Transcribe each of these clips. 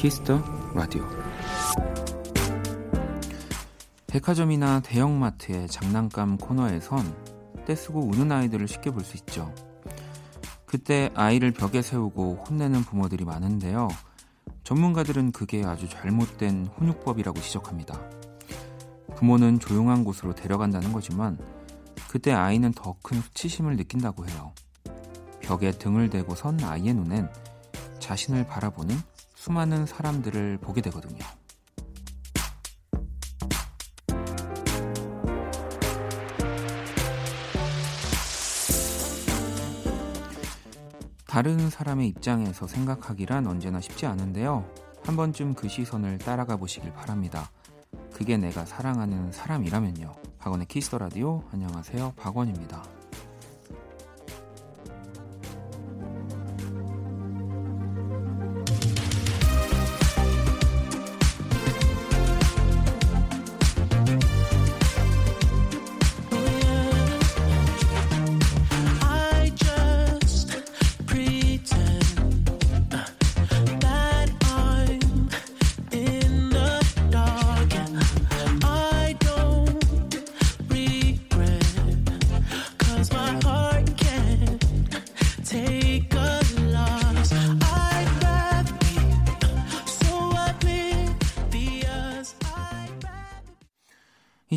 키스터 라디오 백화점이나 대형마트의 장난감 코너에선 떼쓰고 우는 아이들을 쉽게 볼 수 있죠. 그때 아이를 벽에 세우고 혼내는 부모들이 많은데요. 전문가들은 그게 아주 잘못된 훈육법이라고 지적합니다. 부모는 조용한 곳으로 데려간다는 거지만 그때 아이는 더 큰 수치심을 느낀다고 해요. 벽에 등을 대고 선 아이의 눈엔 자신을 바라보는 수많은 사람들을 보게 되거든요. 다른 사람의 입장에서 생각하기란 언제나 쉽지 않은데요. 한 번쯤 그 시선을 따라가 보시길 바랍니다. 그게 내가 사랑하는 사람이라면요. 박원의 키스 더 라디오 안녕하세요. 박원입니다.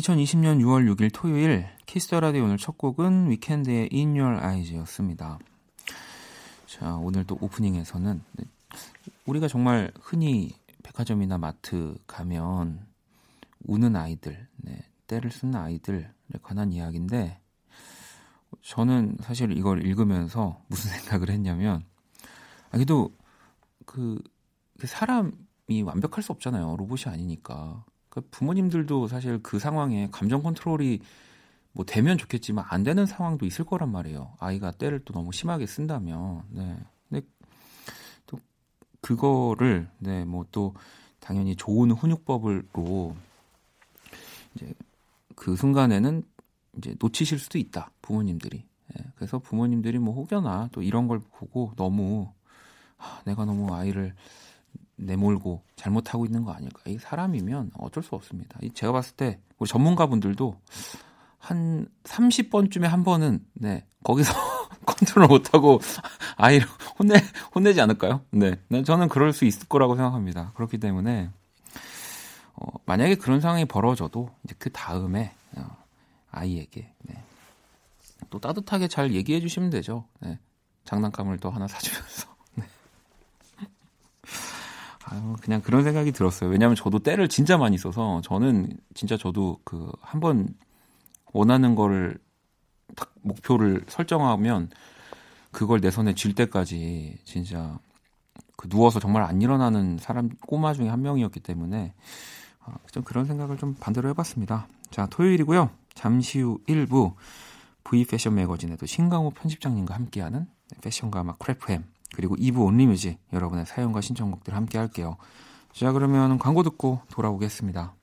2020년 6월 6일 토요일 키스 더 라디오 오늘 첫 곡은 위켄드의 In Your Eyes였습니다. 자, 오늘 또 오프닝에서는 네, 우리가 정말 흔히 백화점이나 마트 가면 우는 아이들, 네, 떼를 쓰는 아이들에 관한 이야기인데 저는 사실 이걸 읽으면서 무슨 생각을 했냐면 아, 그래도 그, 그 사람이 완벽할 수 없잖아요. 로봇이 아니니까. 그 부모님들도 사실 그 상황에 감정 컨트롤이 뭐 되면 좋겠지만 안 되는 상황도 있을 거란 말이에요. 아이가 때를 또 너무 심하게 쓴다면. 네. 근데 또 그거를 네, 뭐 또 당연히 좋은 훈육법으로 이제 그 순간에는 이제 놓치실 수도 있다. 부모님들이. 네. 그래서 부모님들이 뭐 혹여나 또 이런 걸 보고 너무 아, 내가 너무 아이를 내몰고 잘못하고 있는 거 아닐까. 이 사람이면 어쩔 수 없습니다. 제가 봤을 때 우리 전문가분들도 한 30번쯤에 한 번은 네 거기서 컨트롤 못하고 아이를 혼내 혼내지 않을까요? 네, 네, 저는 그럴 수 있을 거라고 생각합니다. 그렇기 때문에 어, 만약에 그런 상황이 벌어져도 이제 그 다음에 어, 아이에게 네, 또 따뜻하게 잘 얘기해 주시면 되죠. 네, 장난감을 또 하나 사주면서 아유, 그냥 그런 생각이 들었어요. 왜냐하면 저도 때를 진짜 많이 써서 저는 진짜 저도 그 한 번 원하는 거를 딱 목표를 설정하면 그걸 내 손에 쥘 때까지 진짜 그 누워서 정말 안 일어나는 사람 꼬마 중에 한 명이었기 때문에 어, 좀 그런 생각을 좀 반대로 해봤습니다. 자 토요일이고요. 잠시 후 1부 V 패션 매거진에도 신강호 편집장님과 함께하는 패션과 음악 크래프햄 그리고 2부 Only Music 여러분의 사연과 신청곡들 함께 할게요. 자, 그러면 광고 듣고 돌아오겠습니다.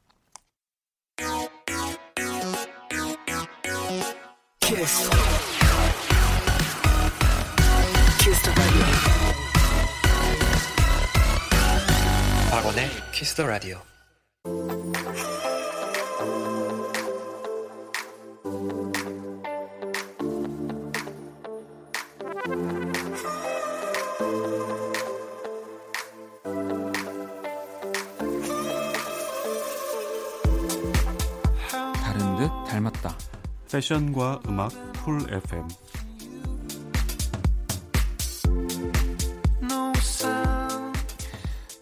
키스. 키스 박원의 키스 더 라디오. 닮았다. 패션과 음악 풀 FM.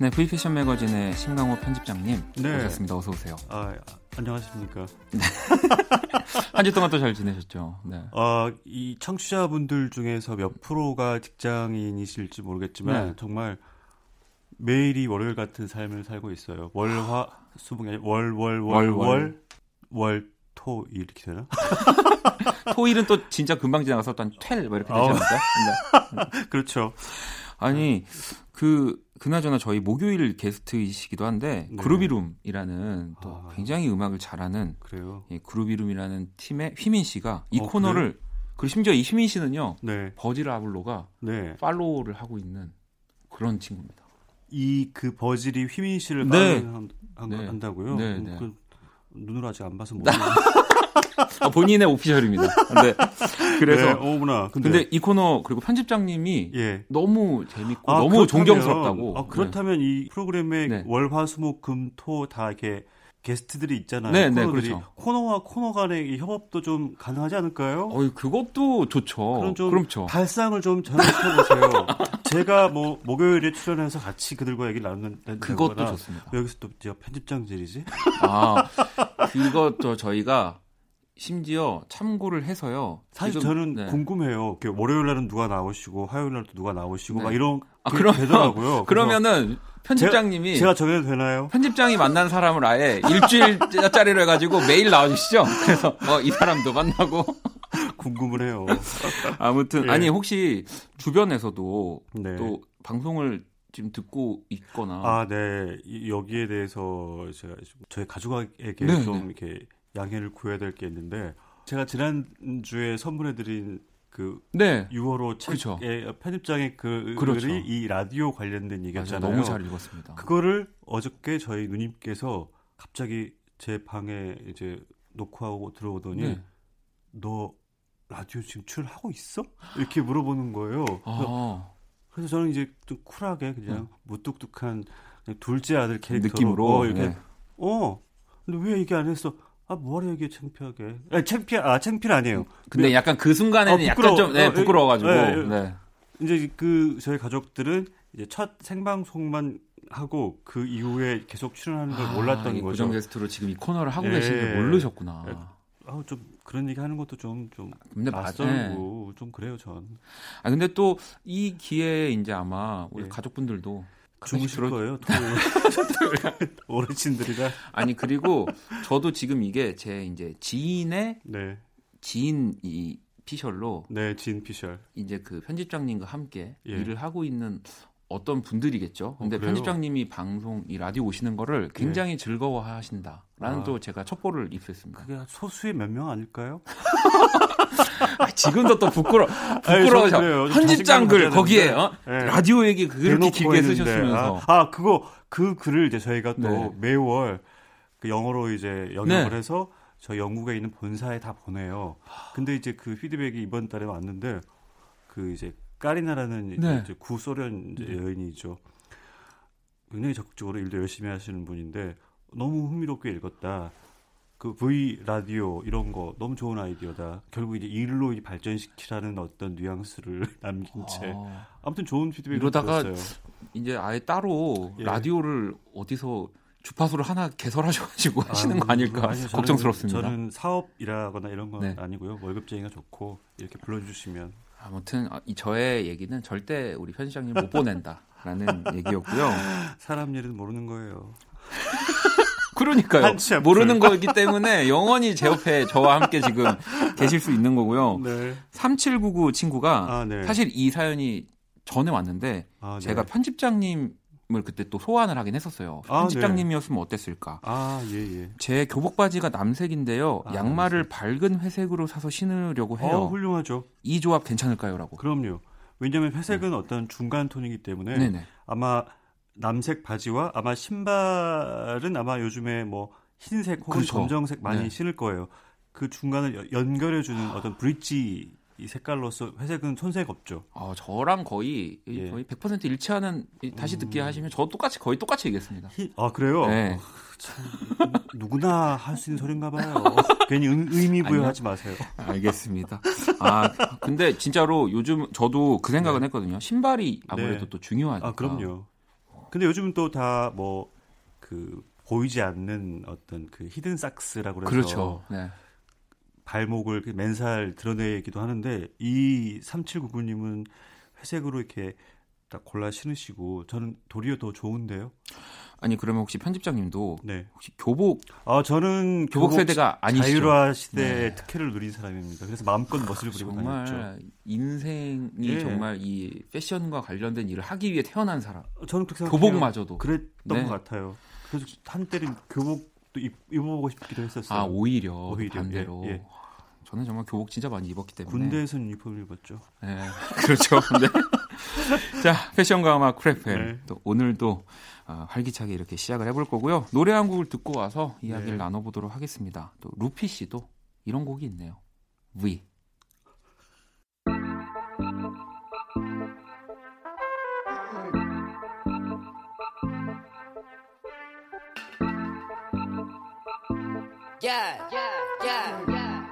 네, V 패션 매거진의 신강호 편집장님 네. 오셨습니다. 어서 오세요. 아, 안녕하십니까. 한 주 동안 또 잘 지내셨죠? 네. 어, 이 청취자분들 중에서 몇 프로가 직장인이실지 모르겠지만 네. 정말 매일이 월요일 같은 삶을 살고 있어요. 월화 수목이 월월월월월 월, 토 이렇게 되나? 토일은 또 진짜 금방 지나가서 또 텔, 뭐 이렇게 되지 어. 않을까? 네. 그렇죠. 아니, 그, 그나저나 저희 목요일 게스트이시기도 한데, 네. 그루비룸이라는 또 아. 굉장히 음악을 잘하는, 그래요? 예, 그루비룸이라는 팀의 휘민 씨가 이 어, 코너를 그래요? 그리고 심지어 이 시민 씨는요. 네. 버질 아블로가 네. 팔로우를 하고 있는 그런 친구입니다. 이 그 버질이 휘민 씨를 네. 한, 한, 네. 한다고요? 네, 음, 네. 그 눈으로 아직 안 봐서 모르겠는데. 아, 본인의 오피셜입니다. 근데 그래서 네, 어머나. 근데, 근데 이 코너 그리고 편집장님이 예. 너무 재밌고 아, 너무 그렇다면- 존경스럽다고. 아, 그렇다면 이 프로그램에 네. 월화수목금토 다 이렇게 게스트들이 있잖아요. 네, 네, 코너들이. 그렇죠. 코너와 코너 간의 이 협업도 좀 가능하지 않을까요? 네. 어이 그것도 좋죠. 그럼 좀 그렇죠. 발상을 좀 전해주셔 보세요. 제가 뭐 목요일에 출연해서 같이 그들과 얘기를 나누는 그것도 좋습니다. 여기서 또 제가 편집장들이지? 아, 그것도 저희가 심지어 참고를 해서요. 사실 지금- 저는 네. 궁금해요. 월요일 날은 누가 나오시고 화요일 날도 누가 나오시고 네. 막 이런 아, 게 그러면- 되더라고요. 그러면은 편집장님이 제가 정해도 되나요? 편집장이 만난 사람을 아예 일주일짜리로 해가지고 매일 나와주시죠. 그래서 어, 이 사람도 만나고 궁금을 해요. 아무튼 예. 아니 혹시 주변에서도 네. 또 방송을 지금 듣고 있거나 아, 네. 이- 여기에 대해서 제가 저희 가족에게 네, 좀 네. 이렇게 양해를 구해야 될 게 있는데 제가 지난주에 선물해드린 그 네 6월호 그쵸. 책의 편집장의 그 그렇죠. 글이 이 라디오 관련된. 얘기였잖아요. 너무 잘 읽었습니다. 그거를 어저께 저희 누님께서 갑자기 제 방에 이제 녹화하고 들어오더니 네. 너 라디오 지금 출하고 있어? 이렇게 물어보는 거예요. 그래서, 아, 그래서 저는 이제 좀 쿨하게 그냥 무뚝뚝한 그냥 둘째 아들 캐릭터로 느낌으로 어, 이렇게 네. 어 근데 왜 얘기 안 했어? 아 뭐하러 얘기해 창피하게? 아니 창피 아 창피는 아니에요. 근데 약간 그 순간에는 어, 약간 부끄러워. 좀 네, 어, 부끄러워가지고 예, 예. 네. 이제 그 저희 가족들은 이제 첫 생방송만 하고 그 이후에 계속 출연하는 걸 몰랐던 이 거죠. 고정 게스트로 지금 이 코너를 하고 예. 계신 줄 모르셨구나. 예. 아우 좀 그런 얘기 하는 것도 좀좀 근데 맞- 낯설고 좀 그래요 전. 아 근데 또 이 기회에 이제 아마 우리 예. 가족분들도 주무실 들어- 거예요. 어르신들이라. 아니 그리고 저도 지금 이게 제 이제 지인의 네, 지인 이 피셜로 네, 진 피셜. 이제 그 편집장님과 함께 예. 일을 하고 있는 어떤 분들이겠죠. 근데 그래요? 편집장님이 방송 이 라디오 오시는 거를 굉장히 즐거워하신다라는 아. 또 제가 첩보를 입수했습니다. 그게 소수의 몇 명 아닐까요? 아, 지금도 또 부끄러 부끄러워서 편집장 글 거기에 어? 네. 라디오 얘기 그렇게 길게 했는데. 쓰셨으면서 아, 아, 그거 그 글을 이제 저희가 또 네. 매월 그 영어로 이제 영역을 네. 해서 저 영국에 있는 본사에 다 보내요. 근데 이제 그 피드백이 이번 달에 왔는데 그 이제 까리나라는 이제, 네. 이제 구소련 이제 여인이죠. 굉장히 적극적으로 일도 열심히 하시는 분인데 너무 흥미롭게 읽었다. 그 V 라디오 이런 거 너무 좋은 아이디어다. 결국 이제 일로 이 발전시키라는 어떤 뉘앙스를 남긴 채 아, 아무튼 좋은 피드백을 이러다가 들었어요. 이제 아예 따로 예. 라디오를 어디서 주파수를 하나 개설하셔가지고 하시는 아, 거 아닐까 아니요, 저는- 걱정스럽습니다. 저는 사업이라거나 이런 건 네. 아니고요. 월급쟁이가 좋고 이렇게 불러주시면 아무튼 아, 이 저의 얘기는 절대 우리 편집장님 못 보낸다라는 얘기였고요. 사람 일은 모르는 거예요. 그러니까요. 모르는 거기 때문에 영원히 제 옆에 저와 함께 지금 계실 수 있는 거고요. 네. 3799 친구가 아, 네. 사실 이 사연이 전에 왔는데 아, 네. 제가 편집장님 을 그때 또 소환을 하긴 했었어요. 아, 편집장님이었으면 어땠을까? 아, 예, 예. 제 교복 바지가 남색인데요. 아, 양말을 밝은 회색으로 사서 신으려고 해요. 어, 훌륭하죠. 이 조합 괜찮을까요?라고. 그럼요. 왜냐하면 회색은 어떤 중간 톤이기 때문에 네. 네네. 아마 남색 바지와 아마 신발은 아마 요즘에 뭐 흰색 혹은 그렇죠. 검정색 많이 네. 신을 거예요. 그 중간을 여- 연결해 주는 어떤 브릿지 이 색깔로서 회색은 손색 없죠. 어, 저랑 거의 예. 거의 100% 일치하는 이- 다시 듣기 하시면 저 똑같이 거의 똑같이 얘기했습니다. 흰- 아 그래요? 네. 누구나 할 수 있는 소린가 봐요. 괜히 의, 의미 부여하지 마세요. 알겠습니다. 아 근데 진짜로 요즘 저도 그 생각은 했거든요. 신발이 아무래도 네. 또 중요하니까. 아 그럼요. 근데 요즘은 또다 뭐 그 보이지 않는 어떤 그 히든 삭스라고 그래서 그렇죠. 네. 발목을 그 맨살 드러내기도 하는데 이 3799님은 회색으로 이렇게 딱 골라 신으시고 저는 도리어 더 좋은데요. 아니 그러면 혹시 편집장님도 네. 혹시 교복 아 저는 교복 세대가 아니시죠? 자율화 시대의 네. 특혜를 누린 사람입니다. 그래서 마음껏 멋을 부리고 다녔죠. 정말 인생이 예. 정말 이 패션과 관련된 일을 하기 위해 태어난 사람. 저는 그렇게 생각해요. 교복마저도. 그랬던 네. 것 같아요. 그래서 한때는 교복도 입, 입어보고 싶기도 했었어요. 아 오히려, 오히려, 반대로. 예, 예. 저는 정말 교복 진짜 많이 입었기 때문에 군대에서는 유니폼을 입었죠. 네, 그렇죠. 네. 자, 패션과 음악 크래프 네. 또 오늘도 어, 활기차게 이렇게 시작을 해볼 거고요. 노래 한 곡을 듣고 와서 이야기를 네. 나눠보도록 하겠습니다. 또 루피 씨도 이런 곡이 있네요. V. Yeah, yeah, yeah.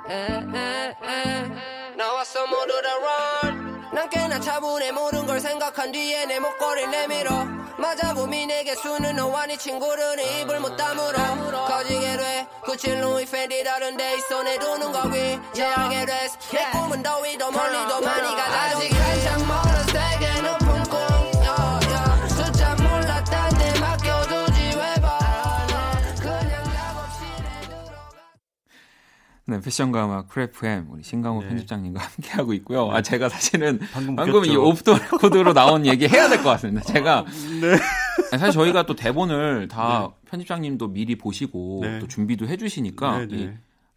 에, 에, 에. 나왔어 모두다 run. 난 꽤나 차분해 모든 걸 생각한 뒤에 내 목걸이 내밀어. 맞아 고민에게 수는 너와 네 친구를 입을 못 다물어. 커지게 돼. 구칠 루이 팬디 다른데 이 손에 두는 거기. 제하게 됐어. 내 꿈은 더 위도 멀리 더 많이 가자. 아직 한창 멀어 네, 패션과 음악 프레프엠 우리 신강호 네. 편집장님과 함께 하고 있고요. 아 네. 제가 사실은 방금, 방금 이 오프 더 레코드로 나온 얘기 해야 될 것 같습니다. 제가 네. 사실 저희가 또 대본을 다 네. 편집장님도 미리 보시고 네. 또 준비도 해주시니까 네, 이,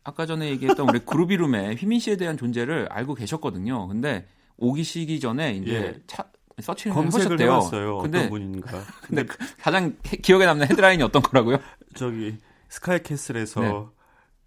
아까 전에 얘기했던 우리 그루비룸의 휘민 씨에 대한 존재를 알고 계셨거든요. 근데 오기 시기 전에 이제 예. 차, 서치를 검색을 해봤어요. 근데, 어떤 분인가. 근데, 근데 가장 기억에 남는 헤드라인이 어떤 거라고요? 저기 스카이캐슬에서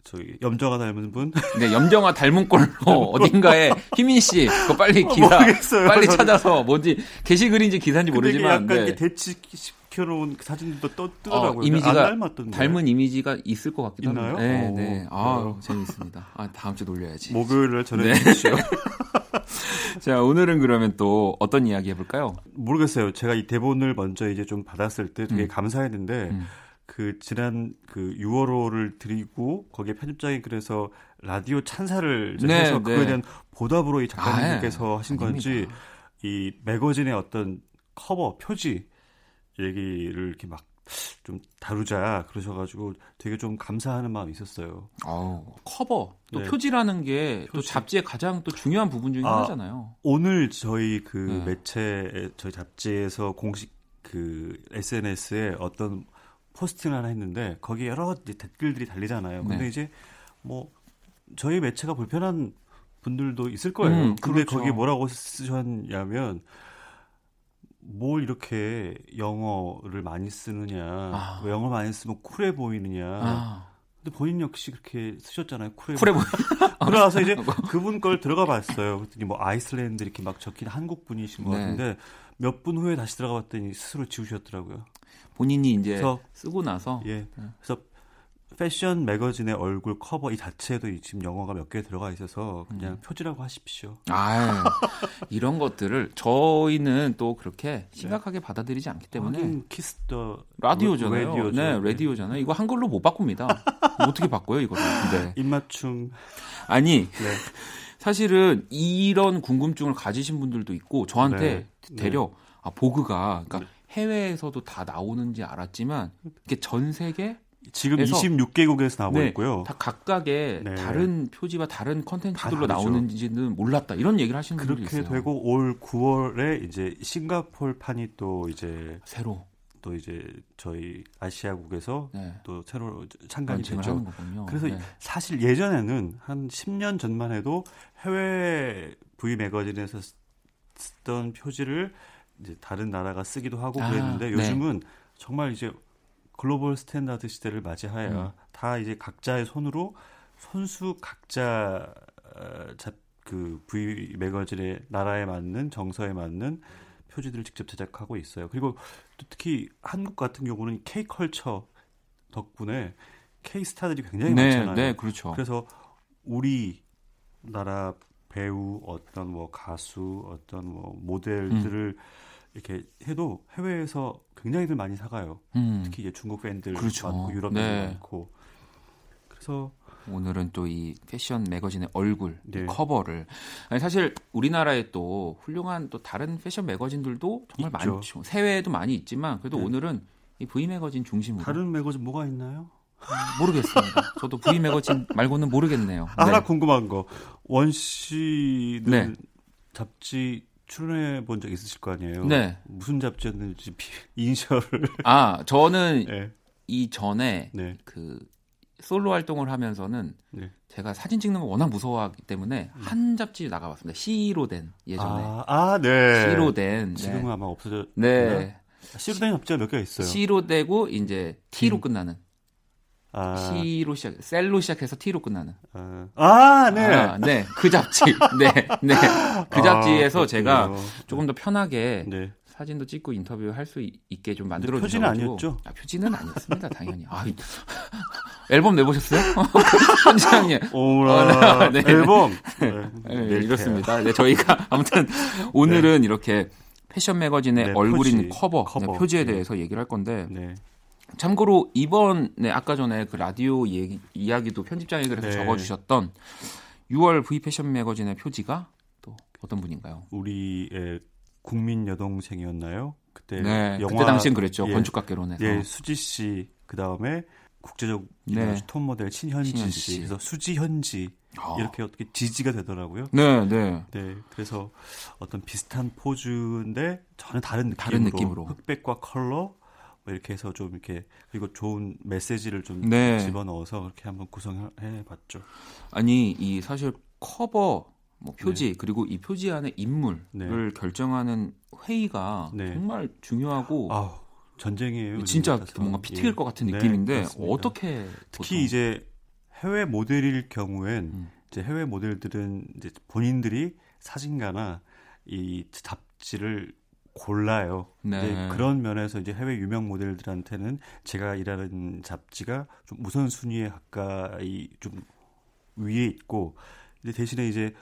저기 염정아 닮은 분? 네, 염정아 닮은 꼴로 어딘가에 희민 씨, 그거 빨리 기사 모르겠어요, 빨리 저는. 찾아서 뭔지 게시글인지 기사인지 모르지만 약간 네. 대치시켜 놓은 사진도 떠 뜨더라고요. 어, 이미지가 닮은 이미지가 있을 것 같기도 있나요? 합니다. 네, 네. 아, 재밌습니다. 아, 다음 주 놀려야지. 목요일을 전해 주십시오. 네. 자, 오늘은 그러면 또 어떤 이야기 해볼까요? 모르겠어요. 제가 이 대본을 먼저 이제 좀 받았을 때 되게 음. 감사했는데 음. 그 지난 그 6월호를 드리고 거기에 편집장이 그래서 라디오 찬사를 네, 해서 네. 그거에 대한 보답으로 이 작가님께서 아, 네. 하신 건지 아닙니다. 이 매거진의 어떤 커버 표지 얘기를 이렇게 막 좀 다루자 그러셔가지고 되게 좀 감사하는 마음이 있었어요. 아 커버 또 네. 표지라는 게또 잡지의 가장 또 중요한 부분 중에 아, 하나잖아요. 오늘 저희 그 네. 매체 저희 잡지에서 공식 그 SNS에 어떤 포스팅을 하나 했는데 거기에 여러 댓글들이 달리잖아요. 근데 네. 이제 뭐 저희 매체가 불편한 분들도 있을 거예요. 음, 근데 그렇죠. 거기 뭐라고 쓰셨냐면 뭘 이렇게 영어를 많이 쓰느냐, 아. 뭐 영어 많이 쓰면 쿨해 보이느냐. 아. 근데 본인 역시 그렇게 쓰셨잖아요. 쿨해, 쿨해 보이. 그러나서 이제 그분 걸 들어가 봤어요. 그랬더니 뭐 아이슬란드 이렇게 막 적힌 한국 분이신 것 네. 같은데 몇분 후에 다시 들어가 봤더니 스스로 지우셨더라고요. 본인이 이제 쓰고 나서 예. 네. 그래서 패션 매거진의 얼굴 커버 이 자체도 지금 영어가 몇 개 들어가 있어서 그냥 음. 표지라고 하십시오. 아, 이런 것들을 저희는 또 그렇게 심각하게 네. 받아들이지 않기 때문에 키스 더 라디오잖아요. 라디오죠. 네, 라디오잖아요. 이거 한글로 못 바꿉니다. 어떻게 바꿔요, 이거를? 네. 입맞춤. 아니. 네. 사실은 이런 궁금증을 가지신 분들도 있고 저한테 네. 대려 네. 아 보그가 그러니까 네. 해외에서도 다 나오는지 알았지만 이게 전 세계 지금 26개국에서 나오고 네, 있고요. 다 각각의 네. 다른 표지와 다른 컨텐츠들로 나오는지는 몰랐다. 이런 얘기를 하시는 분들이 있어요. 그렇게 되고 올 9월에 이제 싱가폴 판이 또 이제 새로 또 이제 저희 아시아국에서 네. 또 새로 참관이 됐죠. 그래서 네. 사실 예전에는 한 10년 전만 해도 해외 V 매거진에서 쓰던 표지를 이제 다른 나라가 쓰기도 하고 아, 그랬는데 네. 요즘은 네. 정말 이제 global standard 시대를 맞이하여 음. 다 이제 각자의 손으로 선수 각자 어, 그 V 매거진의 나라에 맞는 정서에 맞는 표지들을 직접 제작하고 있어요. 그리고 또 특히 한국 같은 경우는 K culture 덕분에 K 스타들이 굉장히 네, 많잖아요. 네, 그렇죠. 그래서 우리 나라 배우 어떤 뭐 가수 어떤 뭐 모델들을 음. 이렇게 해도 해외에서 굉장히들 많이 사가요. 음. 특히 이제 중국 팬들 그렇죠. 많고 유럽 팬들 네. 많고. 그래서 오늘은 또 이 패션 매거진의 얼굴 네. 커버를 아니, 사실 우리나라에 또 훌륭한 또 다른 패션 매거진들도 정말 있죠. 많죠. 해외에도 많이 있지만 그래도 네. 오늘은 이 V 매거진 중심으로 다른 매거진 뭐가 있나요? 음, 모르겠습니다. 저도 V 매거진 말고는 모르겠네요. 아, 하나 네. 궁금한 거. 원 씨는 네. 잡지 출연해 본 적 있으실 거 아니에요? 네. 무슨 잡지였는지 이니셜을. 아, 저는 네. 이 전에 네. 그 솔로 활동을 하면서는 네. 제가 사진 찍는 거 워낙 무서워하기 때문에 음. 한 잡지 나가봤습니다. C로 된 예전에 아, 아, 네. C로 된 지금은 네. 아마 없어졌. 네. C로 된 잡지가 몇 개가 있어요. C로 되고 이제 T로 음. 끝나는 아, C로 시작 셀로 시작해서 T로 끝나는 아, 아, 네. 아, 네. 그 잡지. 네. 네. 그 잡지에서 아, 제가 그렇군요. 조금 더 편하게 네. 사진도 찍고 인터뷰 할 수 있게 좀 만들어 표지는 주셔가지고. 아니었죠? 아, 표지는 아니었습니다. 당연히. 아, 앨범 내보셨어요? 현지장님. 오라 어, 네. 앨범. 네, 네, 이렇습니다. 네, 저희가 아무튼 오늘은 이렇게 패션 매거진의 네, 얼굴인 표지, 커버, 커버. 네, 표지에 네. 대해서 얘기를 할 건데 네. 참고로 이번 네, 아까 전에 그 라디오 얘기, 이야기도 편집장 에 그래서 네. 적어주셨던 6월 V 패션 매거진의 표지가 또 어떤 분인가요? 우리의 국민 여동생이었나요? 그때 네, 영화 그때 당시엔 그랬죠. 예, 건축학개론에서. 예, 수지 씨 그다음에 국제적 네. 톱 모델 신현지, 신현지 씨. 씨. 그래서 수지 현지 아. 이렇게 어떻게 지지가 되더라고요. 네, 네. 네, 그래서 어떤 비슷한 포즈인데 전혀 다른 느낌으로, 다른 느낌으로. 흑백과 컬러 뭐 이렇게 해서 좀 이렇게 그리고 좋은 메시지를 좀 네. 집어넣어서 그렇게 한번 구성해-봤죠. 아니 이 사실 커버 뭐 표지 그리고 이 표지 안에 인물을 네. 결정하는 회의가 네. 정말 중요하고 아우 전쟁이에요. 진짜. 뭔가 피 튀길 예. 것 같은 네, 느낌인데. 어떻게 특히 보통- 이제 해외 모델일 경우엔 음. 이제 해외 모델들은 이제 본인들이 사진가나 이 잡지를 골라요. 네. 그런 면에서 이제 해외 유명 모델들한테는 제가 일하는 잡지가 좀 우선 순위에 가까이 좀 위에 있고 근데 대신에 이제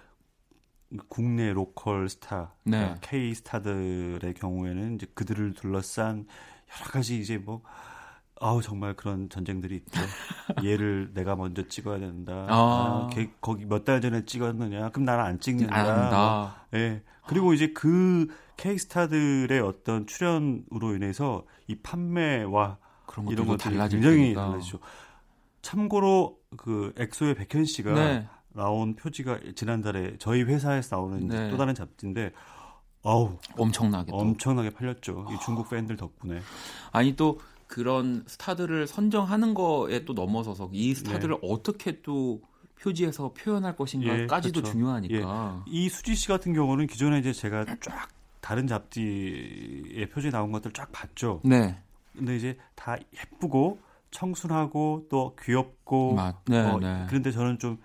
국내 로컬 스타, 네. 그러니까 K 스타들의 경우에는 이제 그들을 둘러싼 여러 가지 이제 뭐 아우 정말 그런 전쟁들이 있죠. 얘를 내가 먼저 찍어야 된다. 아. 아, 걔 거기 몇 달 전에 찍었느냐? 그럼 나는 안 찍는다. 안 한다. 예. 그리고 이제 그 K 스타들의 어떤 출연으로 인해서 이 판매와 그런 이런 것들이 굉장히 테니까. 달라지죠. 참고로 그 엑소의 백현 씨가 네. 나온 표지가 지난달에 저희 회사에서 나오는 네. 또 다른 잡지인데 아우 엄청나게 또. 엄청나게 팔렸죠. 이 중국 팬들 덕분에. 아니 또 그런 스타들을 선정하는 거에 또 넘어서서 이 스타들을 어떻게 또 표지에서 표현할 것인가까지도 예, 그렇죠. 중요하니까. 이 수지 씨 같은 경우는 기존에 이제 제가 쫙 다른 잡지에 표지에 나온 것들 쫙 봤죠. 네. 근데 이제 다 예쁘고 청순하고 또 귀엽고 맞. 네, 어, 네. 그런데 저는 좀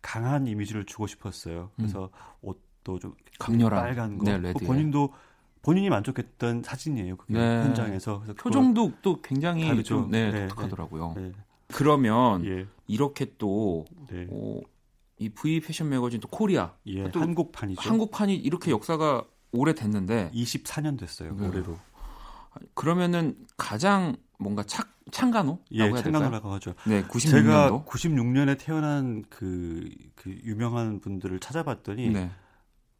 강한 이미지를 주고 싶었어요. 그래서 옷도 좀 강렬한. 빨간 거. 네, 그. 본인도 본인이 만족했던 사진이에요. 그게 네. 현장에서 그래서 표정도 또 굉장히 다르죠. 좀, 네, 네, 독특하더라고요. 네, 그러면 예, 이렇게 또 네, 어, 이 V 패션 매거진 또 코리아 예, 또 한국판이죠. 한국판이 이렇게 역사가 오래 됐는데 24년 됐어요. 네. 올해로. 그러면은 가장 뭔가 착 창간호라고 예? 창간호라고 하죠. 네, 제가 96년도. 96년에 태어난 그, 그 유명한 분들을 찾아봤더니 네.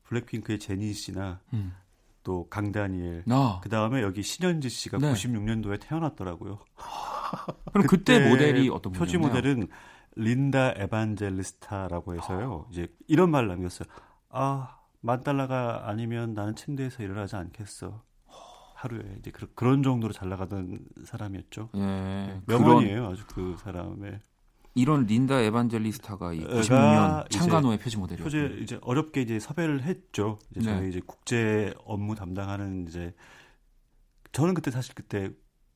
블랙핑크의 제니 씨나 음. 또 강다니엘 나. 그 다음에 여기 신현지 씨가 네. 96년도에 태어났더라고요. 그럼 그때, 모델이 어떤 표지 분이었나요? 모델은 린다 에반젤리스타라고 해서요. 이제 이런 말을 남겼어요. 아, 만 달러가 아니면 나는 침대에서 일어나지 않겠어. 하루에 이제 그, 런 정도로 잘 나가던 사람이었죠. 예. 그런 명언이에요, 아주 그 사람의. 이런 린다 에반젤리스타가 이 애가 96년 이제 창간호의 표지 모델이었고. 표제 이제 어렵게 이제 섭외를 했죠. 이제 네. 저희 이제 국제 업무 담당하는 이제 저는 그때 사실 그때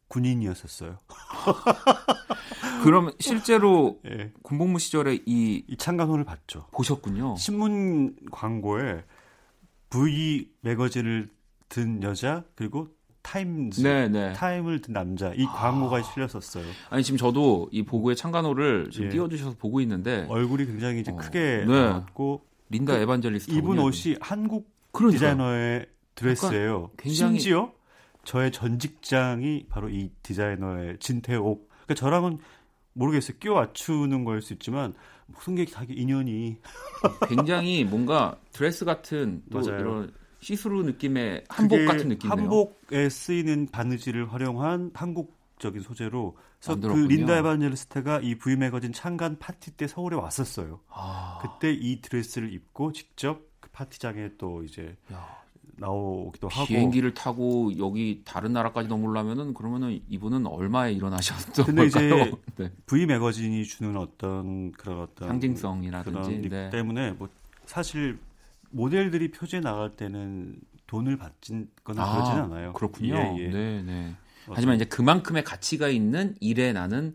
군인이었었어요. 그럼 실제로 예. 군복무 시절에 이 이 창간호를 봤죠. 보셨군요. 신문 광고에 V 매거진을 든 여자 그리고 타임즈 네, 네. 타임을 든 남자 이 광고가 실렸었어요. 아니 지금 저도 이 보그의 창간호를 지금 예. 띄워주셔서 보고 있는데 얼굴이 굉장히 이제 어, 크게 네. 나왔고 린다 그 에반젤리스타 입은 옷이 한국 그러니까요. 디자이너의 드레스예요. 굉장히- 심지어 저의 전 직장이 바로 이 디자이너의 진태옥. 그러니까 저랑은 모르겠어요. 끼워 맞추는 거일 수 있지만 무슨 게 자기 인연이 굉장히 뭔가 드레스 같은 또 맞아요. 이런 시스루 느낌의 한복 같은 느낌이에요. 한복에 쓰이는 바느질을 활용한 한국적인 소재로 그래서 그. 린다 에반젤리스타가 이 V 매거진 창간 파티 때 서울에 왔었어요. 아, 그때 이 드레스를 입고 직접 그 파티장에 또 이제 야, 나오기도 하고 비행기를 타고 여기 다른 나라까지 넘으려면은 그러면은 이분은 얼마에 일어나셨던 근데 걸까요? 이제 네. V 매거진이 주는 어떤 그런 어떤 상징성이라든지 그런 리 네. 때문에 뭐 사실 모델들이 표지에 나갈 때는 돈을 받진 거나 아, 그러진 않아요. 그렇군요. 예, 예. 네, 네. 하지만 이제 그만큼의 가치가 있는 일에 나는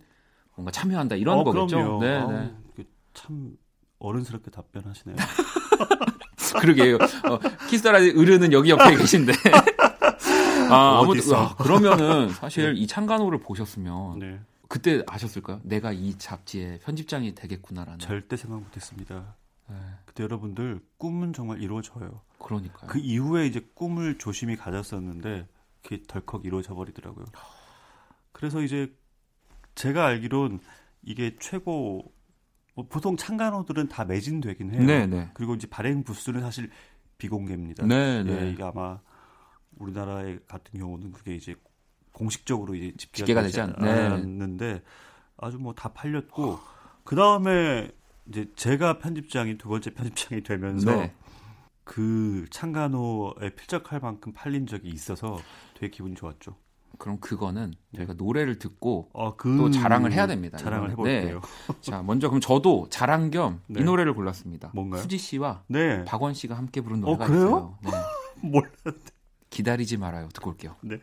뭔가 참여한다 이런 어, 거겠죠. 그럼요. 네, 아우, 네. 그참 어른스럽게 답변하시네요. 그러게요. 어, 키스라디 의르는 여기 옆에 계신데. 아, 아무튼? 아, 그러면은 사실 이 창간호를 보셨으면 네. 그때 아셨을까요? 내가 이 잡지의 편집장이 되겠구나라는. 절대 생각 못했습니다. 네, 그때 여러분들 꿈은 정말 이루어져요. 그러니까요. 그 이후에 이제 꿈을 조심히 가졌었는데 그게 덜컥 이루어져 버리더라고요. 그래서 이제 제가 알기론 이게 최고 뭐 보통 창간호들은 다 매진되긴 해요. 네, 네. 그리고 이제 발행 부수는 사실 비공개입니다. 네, 예, 네. 이게 아마 우리나라 의 같은 경우는 그게 이제 공식적으로 이제 집계가, 집계가 되지 않- 네. 않았는데 아주 뭐 다 팔렸고 그 다음에 이제 제가 편집장이 두 번째 편집장이 되면서 네. 그 창간호에 필적할 만큼 팔린 적이 있어서 되게 기분이 좋았죠. 그럼 그거는 네. 저희가 노래를 듣고 아, 그 또 자랑을 해야 됩니다. 자랑을 이거는. 네. 해볼게요. 자, 먼저 그럼 저도 자랑 겸이 네. 노래를 골랐습니다. 뭔가요? 수지 씨와 네. 박원 씨가 함께 부른 어, 노래가 그래요? 있어요. 네. 몰랐는데. 기다리지 말아요. 듣고 올게요. 네.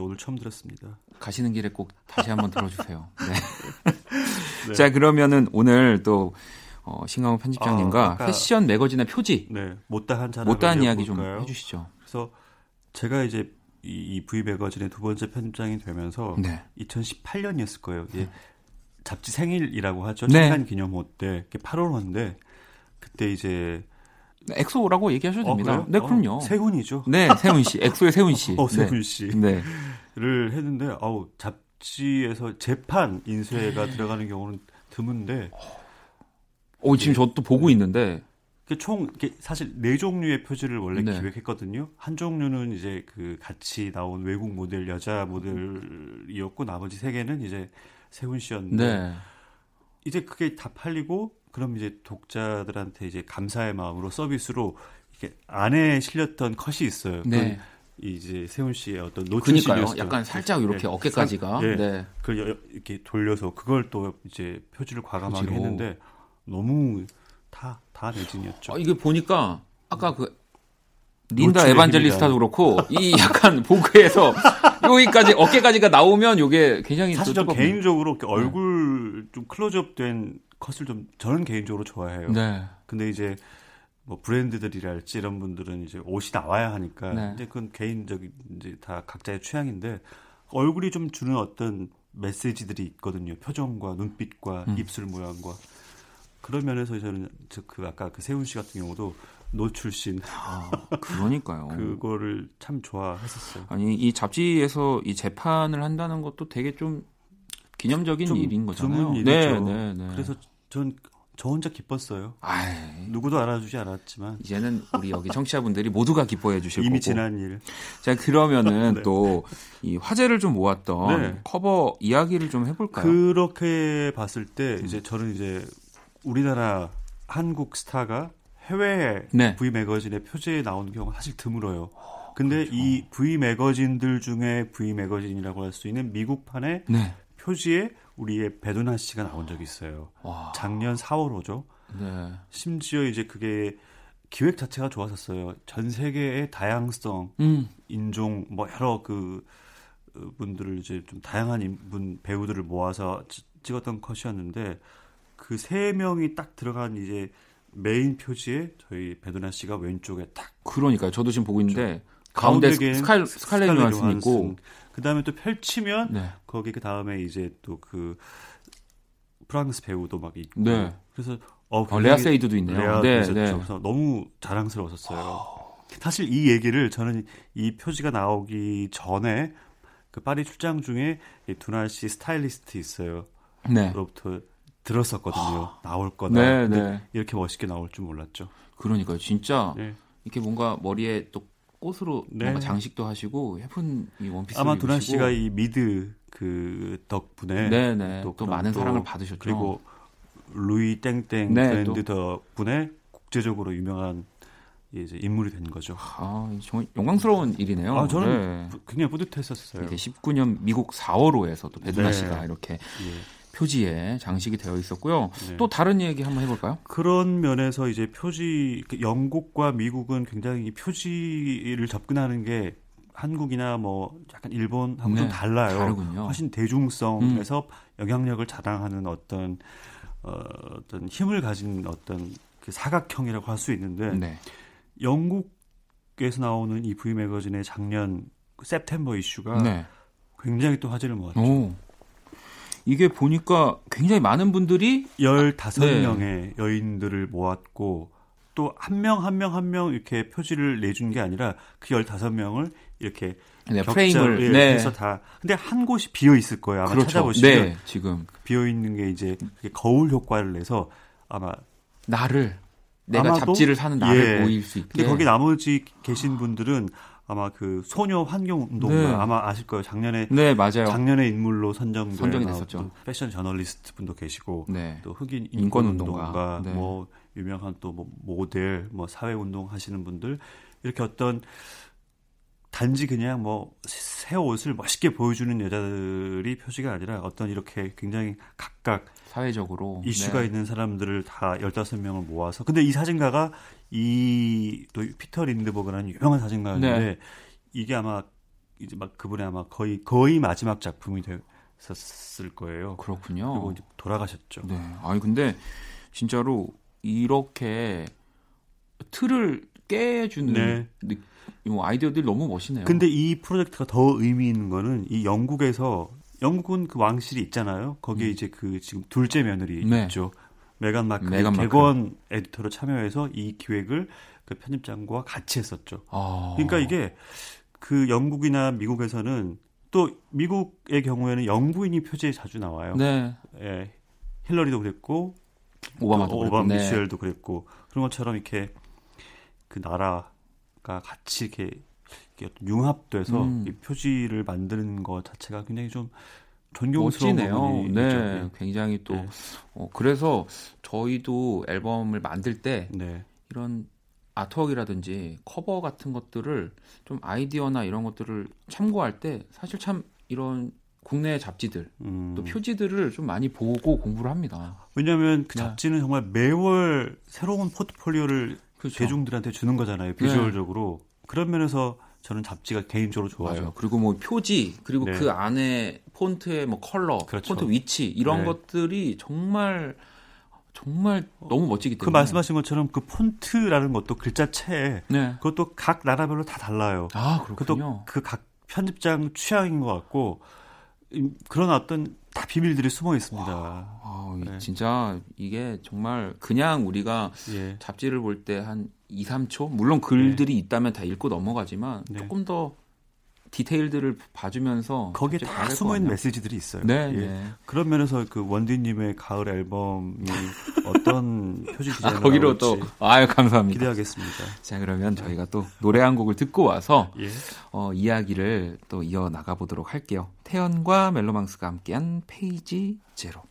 네, 오늘 처음 들었습니다. 가시는 길에 꼭 다시 한번 들어주세요. 네. 네. 자 그러면은 오늘 또 어, 신강호 편집장님과 아, 패션 매거진의 표지 네, 못다한 자랑 못다한 이야기 좀 볼까요? 해주시죠. 그래서 제가 이제 이, 이 V 매거진의 두 번째 편집장이 되면서 네. 2018년이었을 거예요. 이게 잡지 생일이라고 하죠. 네. 창간 기념호 때 8월호인데 그때 이제 네, 엑소라고 얘기하셔도 어, 됩니다. 그래요? 네 그럼요. 어, 세훈이죠. 네 세훈 씨, 엑소의 세훈 씨. 어, 네. 세훈 씨를 네. 했는데 아우 잡지에서 재판 인쇄가 들어가는 경우는 드문데 오 지금 저또 보고 있는데 그총 사실 네 종류의 표지를 원래 네. 기획했거든요. 한 종류는 이제 그 같이 나온 외국 모델 여자 모델이었고 나머지 세 개는 이제 세훈 씨였는데 네. 이제 그게 다 팔리고 그럼 이제 독자들한테 이제 감사의 마음으로 서비스로 이렇게 안에 실렸던 컷이 있어요. 네. 그건 이제 세훈 씨의 어떤 그니까요. 노출신이었어요. 약간 살짝 이렇게 네. 어깨까지가. 예. 네. 그걸 여- 이렇게 돌려서 그걸 또 이제 표지를 과감하게 표지로. 했는데 너무 다 다 내진이었죠. 어, 이게 보니까 아까 그 린다 에반젤리스타도 그렇고 이 약간 보그에서 여기까지 어깨까지가 나오면 요게 굉장히 사실 뜨겁네요. 개인적으로 이렇게 얼굴 좀 클로즈업된 컷을 좀 저는 개인적으로 좋아해요. 네. 근데 이제 뭐 브랜드들이랄지 이런 분들은 이제 옷이 나와야 하니까 네. 이제 그건 개인적인 이제 다 각자의 취향인데 얼굴이 좀 주는 어떤 메시지들이 있거든요. 표정과 눈빛과 음. 입술 모양과 그런 면에서 저는 저그 아까 그 세훈 씨 같은 경우도 노 출신 아, 그러니까요. 그거를 참 좋아했었어요. 아니 이 잡지에서 이 재판을 한다는 것도 되게 좀 기념적인 좀 일인 거잖아요. 네. 네, 네. 그래서 전 저 혼자 기뻤어요. 아이, 누구도 알아주지 않았지만 이제는 우리 여기 청취자분들이 모두가 기뻐해 주실 이미 거고. 지난 일. 자 그러면은 네. 또이 화제를 좀 모았던 네. 커버 이야기를 좀 해볼까요? 그렇게 봤을 때 음. 이제 저는 이제 우리나라 한국 스타가 해외 네. V 매거진의 표지에 나오는 경우가 사실 드물어요. 근데 그렇죠. 이 V 매거진들 중에 V 매거진이라고 할 수 있는 미국판의 네. 표지에 우리의 배두나 씨가 나온 적이 있어요. 와. 작년 4월호죠. 네. 심지어 이제 그게 기획 자체가 좋았었어요. 전 세계의 다양성, 음. 인종 뭐 여러 그 어, 분들을 이제 좀 다양한 인- 분 배우들을 모아서 찌- 찍었던 컷이었는데 그 세 명이 딱 들어간 이제 메인 표지에 저희 배두나 씨가 왼쪽에 딱 그러니까요. 저도 지금 보고 있는데 가운데 가운데겐 스칼 스칼렛 요한슨 있고 그다음에 또 펼치면 네. 거기 그 다음에 이제 또 그 프랑스 배우도 막 있고 네. 그래서 어, 어, 레아 세이드도 있네요. 레아도 네, 있었죠. 네. 그래서 너무 자랑스러웠었어요. 사실 이 얘기를 저는 이 표지가 나오기 전에 그 파리 출장 중에 이 두나 씨 스타일리스트 있어요. 네. 로부터 들었었거든요. 나올 거다. 네, 네. 이렇게 멋있게 나올 줄 몰랐죠. 그러니까요. 진짜 네. 이렇게 뭔가 머리에 또 꽃으로 네. 뭔가 장식도 하시고 예쁜 이 원피스 아마 두나 씨가 이 미드 그 덕분에 네, 네. 또, 그런 많은 또 사랑을 받으셨죠. 그리고 루이 땡땡 네, 브랜드 덕분에 국제적으로 유명한 이제 인물이 된 거죠. 아, 정말 영광스러운 일이네요. 아, 저는 네. 부- 굉장히 뿌듯했었어요. 이게 19년 미국 4월호에서 또 베드나 네. 씨가 이렇게 예. 표지에 장식이 되어 있었고요. 네. 또 다른 얘기 한번 해볼까요? 그런 면에서 이제 표지 그 영국과 미국은 굉장히 이 표지를 접근하는 게 한국이나 뭐 약간 일본하고 좀 네, 달라요. 다르군요. 훨씬 대중성에서 영향력을 자랑하는 어떤 어, 어떤 힘을 가진 어떤 그 사각형이라고 할 수 있는데 네. 영국에서 나오는 이 V 매거진의 작년 그 세프템버 이슈가 네. 굉장히 또 화제를 모았죠. 오. 이게 보니까 굉장히 많은 분들이 15명의 네. 여인들을 모았고 또 한 명 한 명 한 명 이렇게 표지를 내준 게 아니라 그 15명을 이렇게 네, 프레임을 예, 네. 해서 다 근데 한 곳이 비어 있을 거예요. 아마 그렇죠. 찾아보시면 네, 지금 비어 있는 게 이제 거울 효과를 내서 아마 나를 내가? 잡지를 사는 나를 예. 보일 수 있게. 근데 거기 나머지 계신 분들은 아마 그 소녀 환경 운동가 네. 아마 아실 거예요. 작년에 네, 맞아요. 작년에 인물로 선정된 선정이 됐었죠. 패션 저널리스트 분도 계시고 네. 또 흑인 인권 인권 운동가. 운동가, 네. 뭐 유명한 또 뭐 모델, 뭐 사회 운동 하시는 분들 이렇게 어떤 단지 그냥 뭐 새 옷을 멋있게 보여주는 여자들이 표지가 아니라 어떤 이렇게 굉장히 각각 사회적으로 이슈가 네. 있는 사람들을 다 15명을 모아서 근데 이 사진가가 이 또 피터 린드버그라는 유명한 사진가였는데 네. 이게 아마 이제 막 그분의 아마 거의 거의 마지막 작품이 됐었을 거예요. 그렇군요. 그리고 이제 돌아가셨죠. 네. 아니 근데 진짜로 이렇게 틀을 깨주는 네. 아이디어들이 너무 멋있네요. 근데 이 프로젝트가 더 의미 있는 거는 이 영국에서 영국은 그 왕실이 있잖아요. 거기에 이제 그 지금 둘째 며느리 음. 네. 있죠. 메간 마클. 개건 에디터로 참여해서 이 기획을 그 편집장과 같이 했었죠. 아. 그러니까 이게 그 영국이나 미국에서는 또 미국의 경우에는 영부인이 표지에 자주 나와요. 네. 예, 힐러리도 그랬고 오바마도 그랬고, 오바마 네. 미셸도 그랬고 그런 것처럼 이렇게 그 나라가 같이 이렇게, 융합돼서 음. 이 표지를 만드는 것 자체가 굉장히 좀 부분이 네, 있죠. 굉장히 또 네. 어, 그래서 저희도 앨범을 만들 때 네. 이런 아트웍이라든지 커버 같은 것들을 좀 아이디어나 이런 것들을 참고할 때 사실 참 이런 국내 잡지들 음. 또 표지들을 좀 많이 보고 공부를 합니다. 왜냐하면 그 네. 잡지는 정말 매월 새로운 포트폴리오를 그렇죠. 대중들한테 주는 거잖아요. 비주얼적으로. 그런 면에서 저는 잡지가 개인적으로 좋아요. 맞아요. 그리고 뭐 표지 그리고 네. 그 안에 폰트의 뭐 컬러, 그렇죠. 폰트 위치 이런 네. 것들이 정말 정말 너무 멋지기 때문에 그 말씀하신 것처럼 그 폰트라는 것도 글자체 네. 그것도 각 나라별로 다 달라요. 아 그렇군요. 그 각 편집장 취향인 것 같고 음, 그런 어떤 다 비밀들이 숨어 있습니다. 아, 이- 네. 진짜 이게 정말 그냥 우리가 예. 잡지를 볼 때 한 2, 3초 물론 글들이 있다면 다 읽고 넘어가지만 네. 조금 더 디테일들을 봐주면서 거기에 다 숨어 것 있는. 메시지들이 있어요. 네, 예. 네. 그런 면에서 그 원디님의 가을 앨범이 어떤 표지 아, 디자인을 거기로 또 아유 감사합니다. 기대하겠습니다. 자 그러면 저희가 또 노래 한 곡을 듣고 와서 예. 어, 이야기를 또 이어 나가 보도록 할게요. 태연과 멜로망스가 함께한 페이지 제로.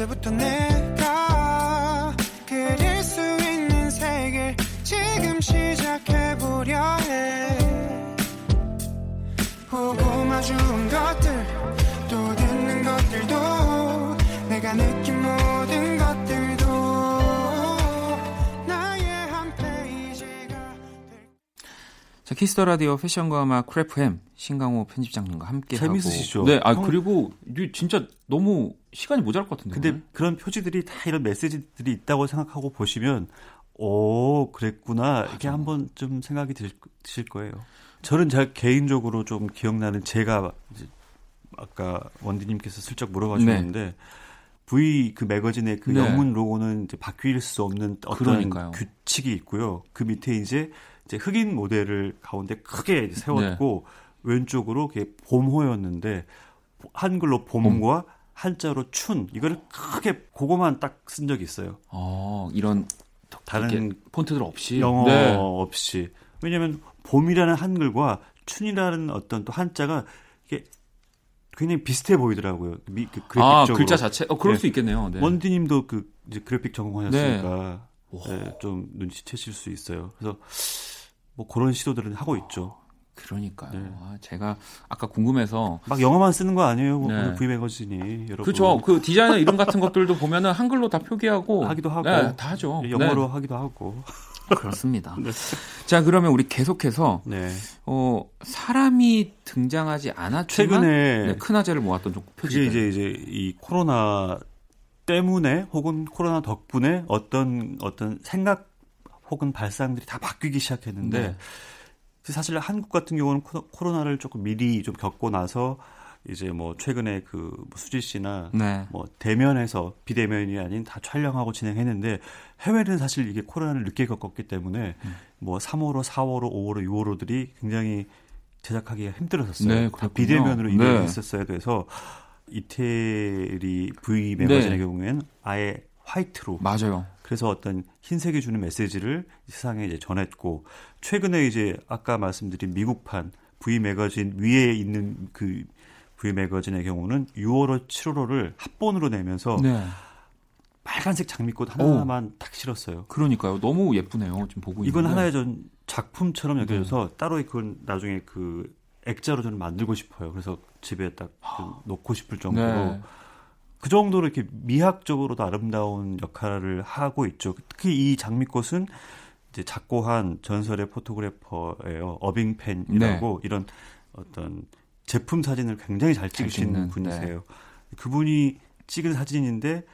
이제부터 내 키스터 라디오 패션과 음악 크래프햄 신강호 편집장님과 함께 재밌으시죠? 네, 아 형- 그리고 진짜 너무 시간이 모자랄 것 같은데. 근데? 그런 표지들이 다 이런 메시지들이 있다고 생각하고 보시면 오 그랬구나 이렇게 한번 좀 생각이 들, 드실 거예요. 저는 제가 개인적으로 좀 기억나는 제가 아까 원디님께서 슬쩍 물어봐 주셨는데 V 그 매거진의 그 네. 영문 로고는 이제 바뀔 수 없는 어떤 그러니까요. 규칙이 있고요. 그 밑에 이제 이제 흑인 모델을 가운데 크게 세웠고 네. 왼쪽으로 그게 봄호였는데 한글로 봄과 한자로 춘 이거를 크게 그거만 딱 쓴 적이 있어요. 어, 이런 다른 폰트들 없이 영어 네. 없이 왜냐하면 봄이라는 한글과 춘이라는 어떤 또 한자가 이게 굉장히 비슷해 보이더라고요. 미, 그 아, 그래픽적으로. 글자 자체. 어, 그럴 네. 수 있겠네요. 네. 원디님도 그 이제 그래픽 전공하셨으니까 네, 좀 눈치채실 수 있어요. 그래서 뭐 그런 시도들은 하고 있죠. 그러니까요. 네. 아, 제가 아까 궁금해서 막 영어만 쓰는 거 아니에요. 뭐 네. V 매거진이 여러분. 그렇죠. 그 디자이너 이름 같은 것들도 보면은 한글로 다 표기하고 하기도 하고 네, 다 하죠. 영어로 하기도 하고. 네, 그렇습니다. 네. 자, 그러면 우리 계속해서 네. 어, 사람이 등장하지 않았지만 최근에 네, 큰 화제를 모았던 표지들. 이제 이제 이 코로나 때문에 혹은 코로나 덕분에 어떤 어떤 생각 혹은 발상들이 다 바뀌기 시작했는데 네. 사실 한국 같은 경우는 코로- 코로나를 조금 미리 좀 겪고 나서 이제 뭐 최근에 그 수지 씨나 네. 뭐 대면에서 비대면이 아닌 다 촬영하고 진행했는데 해외는 사실 이게 코로나를 늦게 겪었기 때문에 음. 뭐 3호로, 4호로, 5호로, 6호로들이 굉장히 제작하기가 힘들었었어요. 네, 다. 비대면으로 네. 일을 했었어야 돼서 이태리 V 매거진의 네. 경우에는 아예 화이트로 맞아요. 그래서 어떤 흰색이 주는 메시지를 세상에 이제 전했고 최근에 이제 아까 말씀드린 미국판 V 매거진 위에 있는 그 V 매거진의 경우는 6월호, 7월호를 합본으로 내면서 네. 빨간색 장미꽃 하나만 딱 실었어요. 그러니까요. 너무 예쁘네요. 지금 보고 있는데. 이건 하나의 전 작품처럼 여겨져서 따로 그건 나중에 그 액자로 저는 만들고 싶어요. 그래서 집에 딱좀 놓고 싶을 정도로 네. 그 정도로 이렇게 미학적으로도 아름다운 역할을 하고 있죠. 특히 이 장미꽃은 이제 작고한 전설의 포토그래퍼예요. 어빙 펜이라고 이런 어떤 제품 사진을 굉장히 잘잘 찍으시는 찍는, 분이세요. 그분이 찍은 사진인데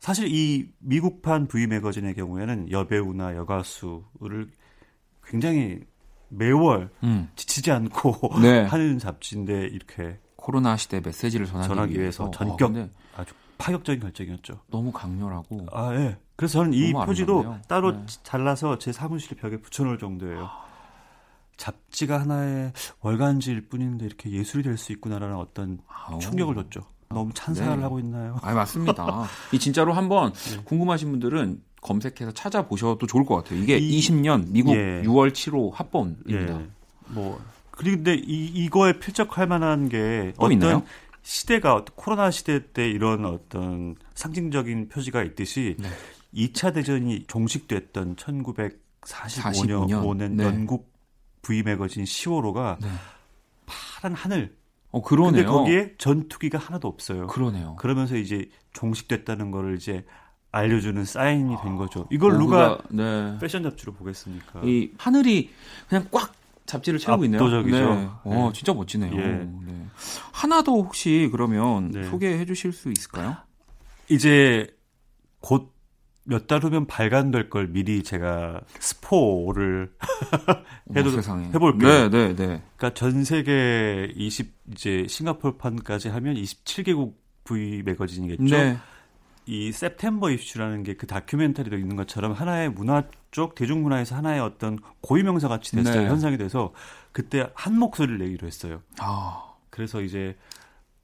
사실 이 미국판 V 매거진의 경우에는 여배우나 여가수를 굉장히 매월 음. 지치지 않고 네. 하는 잡지인데 이렇게 코로나 시대 메시지를 전하기, 전하기 위해서 어, 전격 근데 아주 파격적인 결정이었죠. 너무 강렬하고 아, 예. 그래서 저는 이 표지도 아름답네요. 따로 네. 잘라서 제 사무실 벽에 붙여놓을 정도예요. 잡지가 하나의 월간지일 뿐인데 이렇게 예술이 될 수 있구나라는 어떤 아우. 충격을 줬죠. 너무 찬사를 네. 하고 있나요? 아 맞습니다. 이 진짜로 한번 네. 궁금하신 분들은 검색해서 찾아보셔도 좋을 것 같아요. 이게 이- 20년 미국 예. 6월 7호 합본입니다. 예. 뭐 그리고 근데 이 이거에 필적할 만한 게또 어떤 있나요? 시대가 코로나 시대 때 이런 어떤 상징적인 표지가 있듯이 네. 2차 대전이 종식됐던 1945년 45년. 5년 네. 영국 V 매거진 10호로가 네. 파란 하늘. 어 근데 그러네요. 거기에 전투기가 하나도 없어요. 그러네요. 그러면서 이제 종식됐다는 거를 이제 알려주는 사인이 된 거죠. 이걸 어, 누가 그가- 네. 패션 잡지로 보겠습니까? 이 하늘이 그냥 꽉 잡지를 채우고 있네요. 압도적이죠. 네. 어, 네. 진짜 멋지네요. 예. 네. 하나 더 혹시 그러면 네. 소개해 주실 수 있을까요? 이제 곧 몇 달 후면 발간될 걸 미리 제가 스포를 해도. 해볼게요. 네, 네, 네. 그러니까 전 세계 20 이제 싱가포르판까지 하면 27개국 V 매거진이겠죠. 네. 이 세프템버 이슈라는 게 그 다큐멘터리도 있는 것처럼 하나의 문화 쪽 대중문화에서 하나의 어떤 고유명사 같이 됐어요. 네. 현상이 돼서 그때 한 목소리를 내기로 했어요. 아, 그래서 이제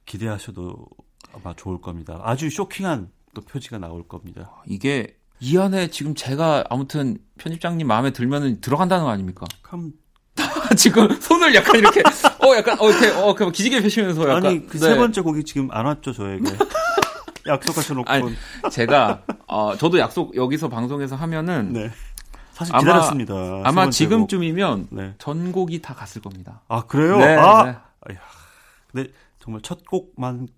기대하셔도 아마 좋을 겁니다. 아주 쇼킹한 또 표지가 나올 겁니다. 이게 이 안에 지금 제가 아무튼 편집장님 마음에 들면은 들어간다는 거 아닙니까? 그럼 지금 손을 약간 이렇게 어 약간 어 이렇게 어 기지개 펴시면서 약간 아니 그세 네. 번째 곡이 지금 안 왔죠 저에게 약속하셔놓고 아니, 제가 어 저도 약속 여기서 방송에서 하면은 네 사실 아마- 기다렸습니다. 세 아마. 지금쯤이면 네. 전곡이 다 갔을 겁니다. 아 그래요? 네, 아 네. 근데 정말 첫 곡만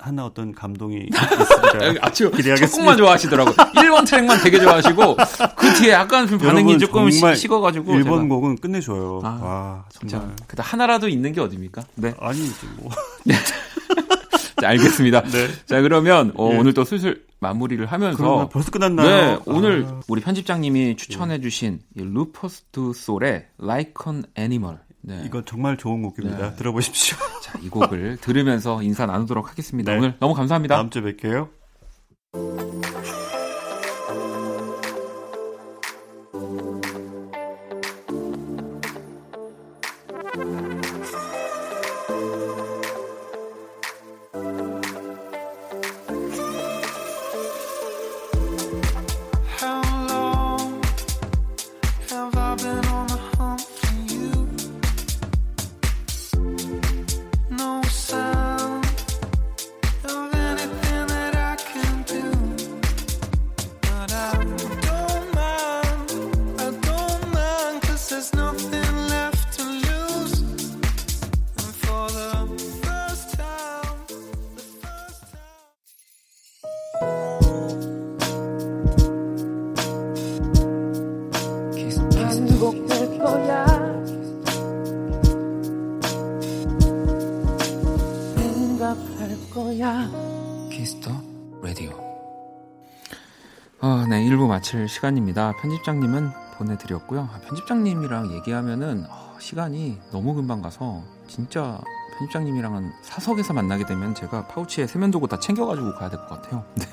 하나 어떤 감동이 있습니다. 아, 기대하겠습니다. 첫 곡만 좋아하시더라고. 1번 트랙만 되게 좋아하시고 그 뒤에 약간 좀 반응이 조금 식어가지고 일본 제가. 곡은 끝내줘요. 아, 와 진짜 정말 그다 하나라도 있는 게 어딥니까? 네, 아니지 뭐. 자, 알겠습니다. 네. 자 그러면 어, 예. 오늘 또 슬슬 마무리를 하면서 벌써 끝났나요? 네, 오늘 아, 우리 편집장님이 추천해주신 이 루퍼스 두 솔의 Like an Animal. 네. 이건 정말 좋은 곡입니다. 네. 들어보십시오. 자, 이 곡을 들으면서 인사 나누도록 하겠습니다. 네. 오늘 너무 감사합니다. 다음 주에 뵐게요. 마칠 시간입니다. 편집장님은 보내드렸고요. 아, 편집장님이랑 얘기하면은 아, 시간이 너무 금방 가서 진짜 편집장님이랑은 사석에서 만나게 되면 제가 파우치에 세면도구 다 챙겨가지고 가야 될 것 같아요. 네.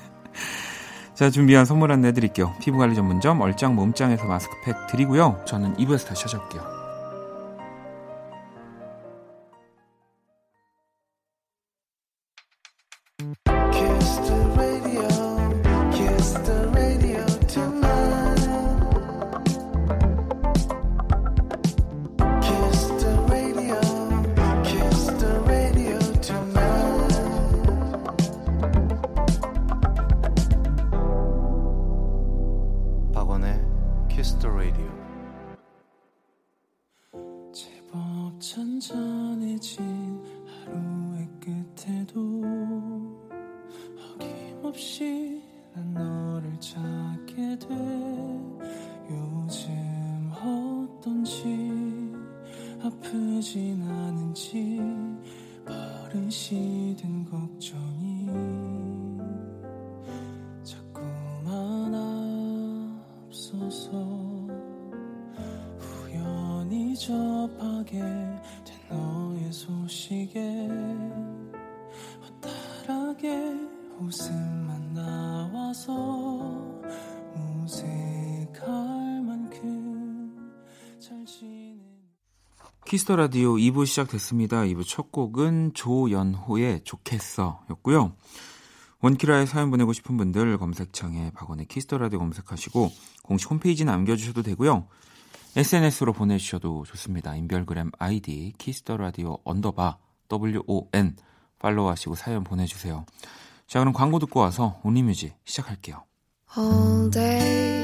자, 준비한 선물 안내 드릴게요. 피부관리 전문점 얼짱 몸짱에서 마스크팩 드리고요. 저는 2부에서 다시 찾아올게요. 않은지 버릇이 된 걱정이 Kiss the Radio 2부 시작됐습니다. 2부 첫 곡은 조연호의 좋겠어 였고요. 원키라에 사연 보내고 싶은 분들 검색창에 박원의 Kiss the Radio 검색하시고 공식 홈페이지 남겨주셔도 되고요. SNS로 보내주셔도 좋습니다. 인별그램 아이디 Kiss the Radio underbar WON 팔로우하시고 사연 보내주세요. 자 그럼 광고 듣고 와서 Only Music 시작할게요. all day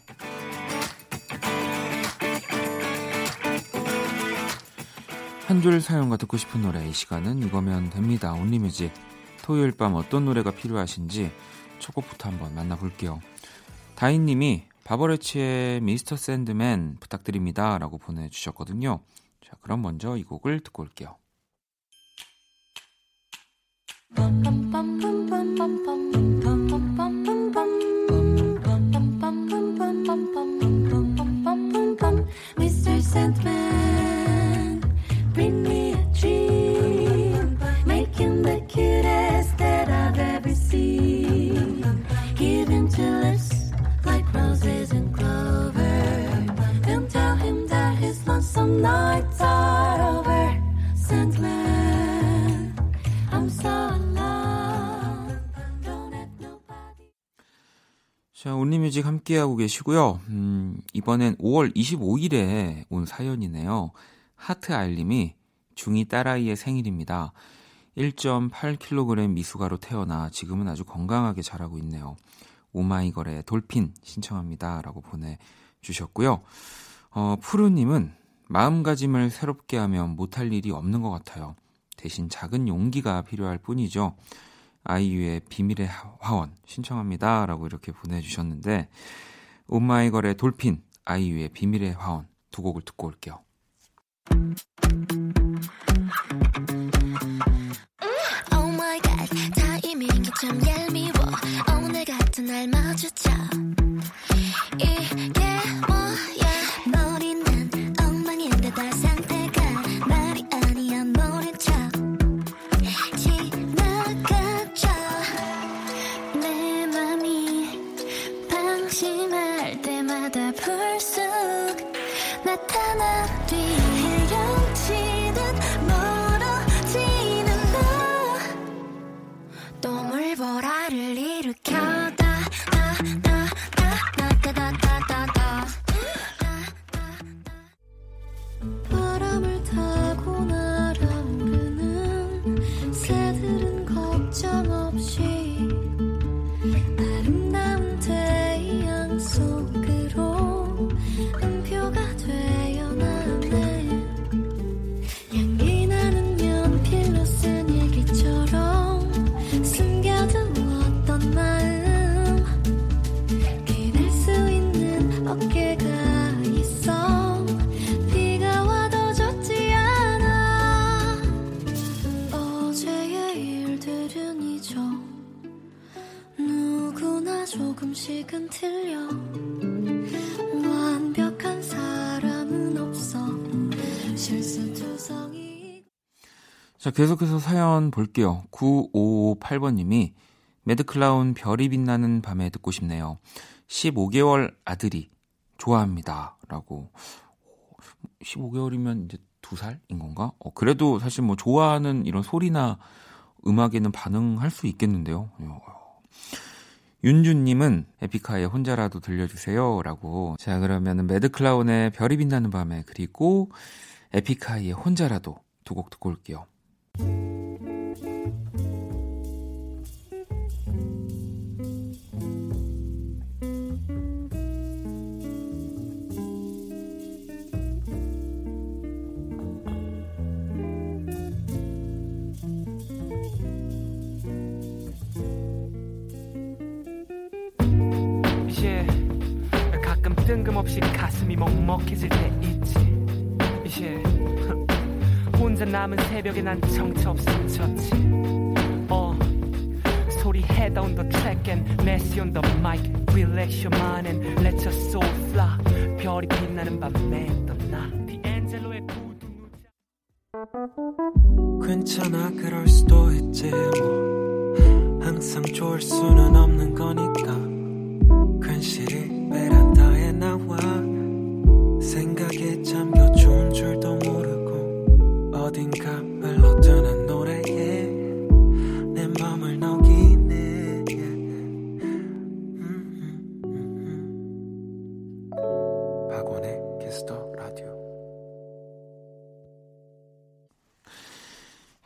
한 줄 사연과 듣고 싶은 노래 이 시간은 이거면 됩니다. 온리뮤직 토요일 밤 어떤 노래가 필요하신지 첫 곡부터 한번 만나볼게요. 다인님이 바버레치의 미스터 샌드맨 부탁드립니다 라고 보내주셨거든요. 자 그럼 먼저 이 곡을 듣고 올게요. Mr. 자, 온리뮤직 함께하고 계시고요. 음, 이번엔 5월 25일에 온 사연이네요. 하트 알림이 중2 딸아이의 생일입니다. 1.8kg 미숙아로 태어나 지금은 아주 건강하게 자라고 있네요. 오마이걸의 돌핀 신청합니다. 라고 보내주셨고요. 어, 푸르님은 마음가짐을 새롭게 하면 못할 일이 없는 것 같아요. 대신 작은 용기가 필요할 뿐이죠. 아이유의 비밀의 하- 화원 신청합니다. 라고 이렇게 보내주셨는데, 오마이걸의 돌핀, 아이유의 비밀의 화원 두 곡을 듣고 올게요. 계속해서 사연 볼게요. 9558번님이 매드클라운 별이 빛나는 밤에 듣고 싶네요. 15개월 아들이 좋아합니다. 라고. 15개월이면 이제 2살인 건가? 어, 그래도 사실 뭐 좋아하는 이런 소리나 음악에는 반응할 수 있겠는데요. 어. 윤주님은 에픽하의 혼자라도 들려주세요. 라고. 자, 그러면은 매드클라운의 별이 빛나는 밤에 그리고 에픽하이의 혼자라도 두 곡 듣고 올게요. 뜬금없이 가슴이 먹먹해질 때 혼자 남은 새벽에 난 정처없이 졌지 어 소리 head on the track and messy on the mic relax your mind and let your soul fly 별이 빛나는 밤에 떠나 디엔젤로의 부두 괜찮아 그럴 수도 있지 뭐 항상 좋을 수는 없는 거니까 괜시리 베란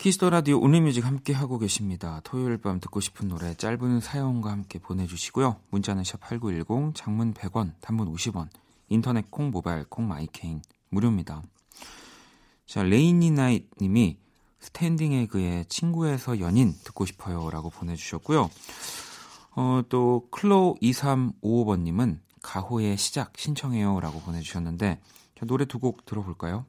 Kiss the Radio Only Music 함께 하고 계십니다. 토요일 밤 듣고 싶은 노래 짧은 사연과 함께 보내주시고요. 문자는 샵 #8910 장문 100원, 단문 50원, 인터넷 콩, 모바일 콩, My K는 무료입니다. 자 Rainy Night님이 Standing Egg의 친구에서 연인 듣고 싶어요라고 보내주셨고요. 어, 또 클로 2355번님은 가호의 시작 신청해요라고 보내주셨는데 자, 노래 두 곡 들어볼까요?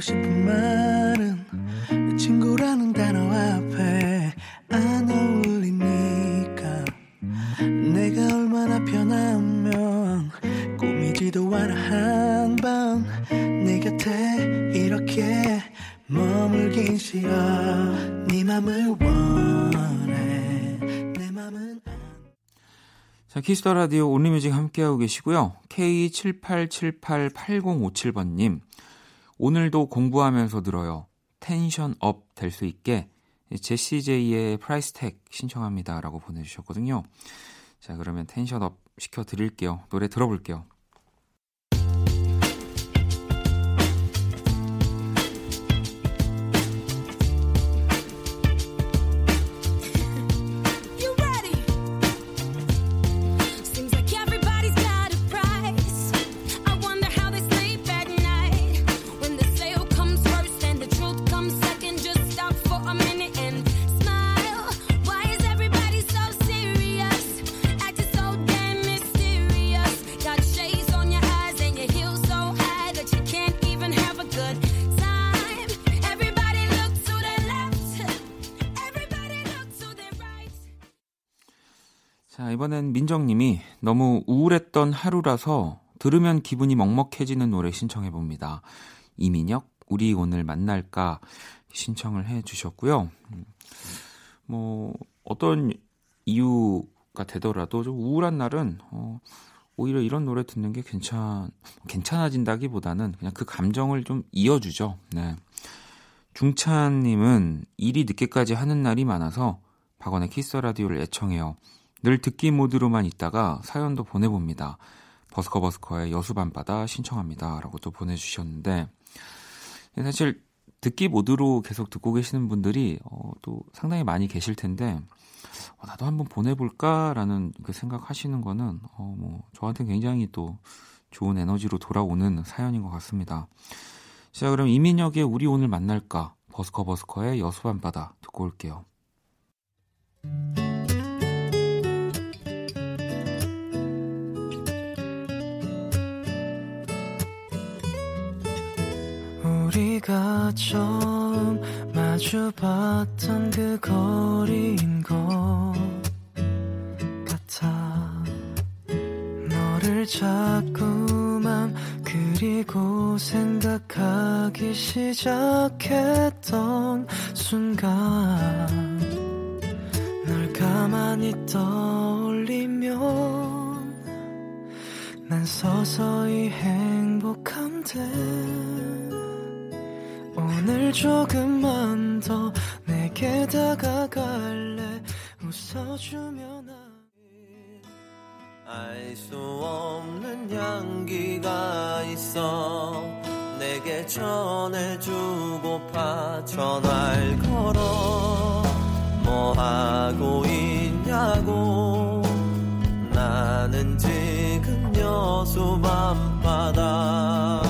하고 싶은 말은 친구라는 단어 앞에 안 어울리니까 내가 얼마나 편하면 꿈이 기도하는 한밤 네 곁에 이렇게 머물긴 싫어 네 맘을 원해 내 맘은 자, Kiss the Radio Only Music 함께하고 계시고요. K78788057번님. 오늘도 공부하면서 들어요. tension up 될 수 있게 Jessie J의 Price Tag 신청합니다. 라고 보내주셨거든요. 자, 그러면 tension up 시켜드릴게요. 노래 들어볼게요. 이번엔 민정님이 너무 우울했던 하루라서 들으면 기분이 먹먹해지는 노래 신청해 봅니다. 이민혁, 우리 오늘 만날까 신청을 해 주셨고요. 음, 뭐, 어떤 이유가 되더라도 좀 우울한 날은, 어, 오히려 이런 노래 듣는 게 괜찮, 괜찮아진다기 보다는 그냥 그 감정을 좀 이어주죠. 네. 중찬님은 일이 늦게까지 하는 날이 많아서 박원의 키스 라디오를 애청해요. 늘 듣기 모드로만 있다가 사연도 보내봅니다. 버스커버스커의 여수밤바다 신청합니다. 라고 또 보내주셨는데, 사실 듣기 모드로 계속 듣고 계시는 분들이 어, 또 상당히 많이 계실 텐데, 어, 나도 한번 보내볼까라는 그 생각하시는 거는, 어, 뭐, 저한테 굉장히 또 좋은 에너지로 돌아오는 사연인 것 같습니다. 자, 그럼 이민혁의 우리 오늘 만날까? 버스커버스커의 여수밤바다 듣고 올게요. 우리가 처음 마주 봤던 그 거리인 것 같아. 너를 자꾸만 그리고 생각하기 시작했던 순간 널 가만히 떠올리면 난 서서히 행복한데 오늘 조금만 더 내게 다가갈래. 웃어주면 알수 없는 향기가 있어. 내게 전해주고파 전화를 걸어. 뭐 하고 있냐고. 나는 지금 여수 밤바다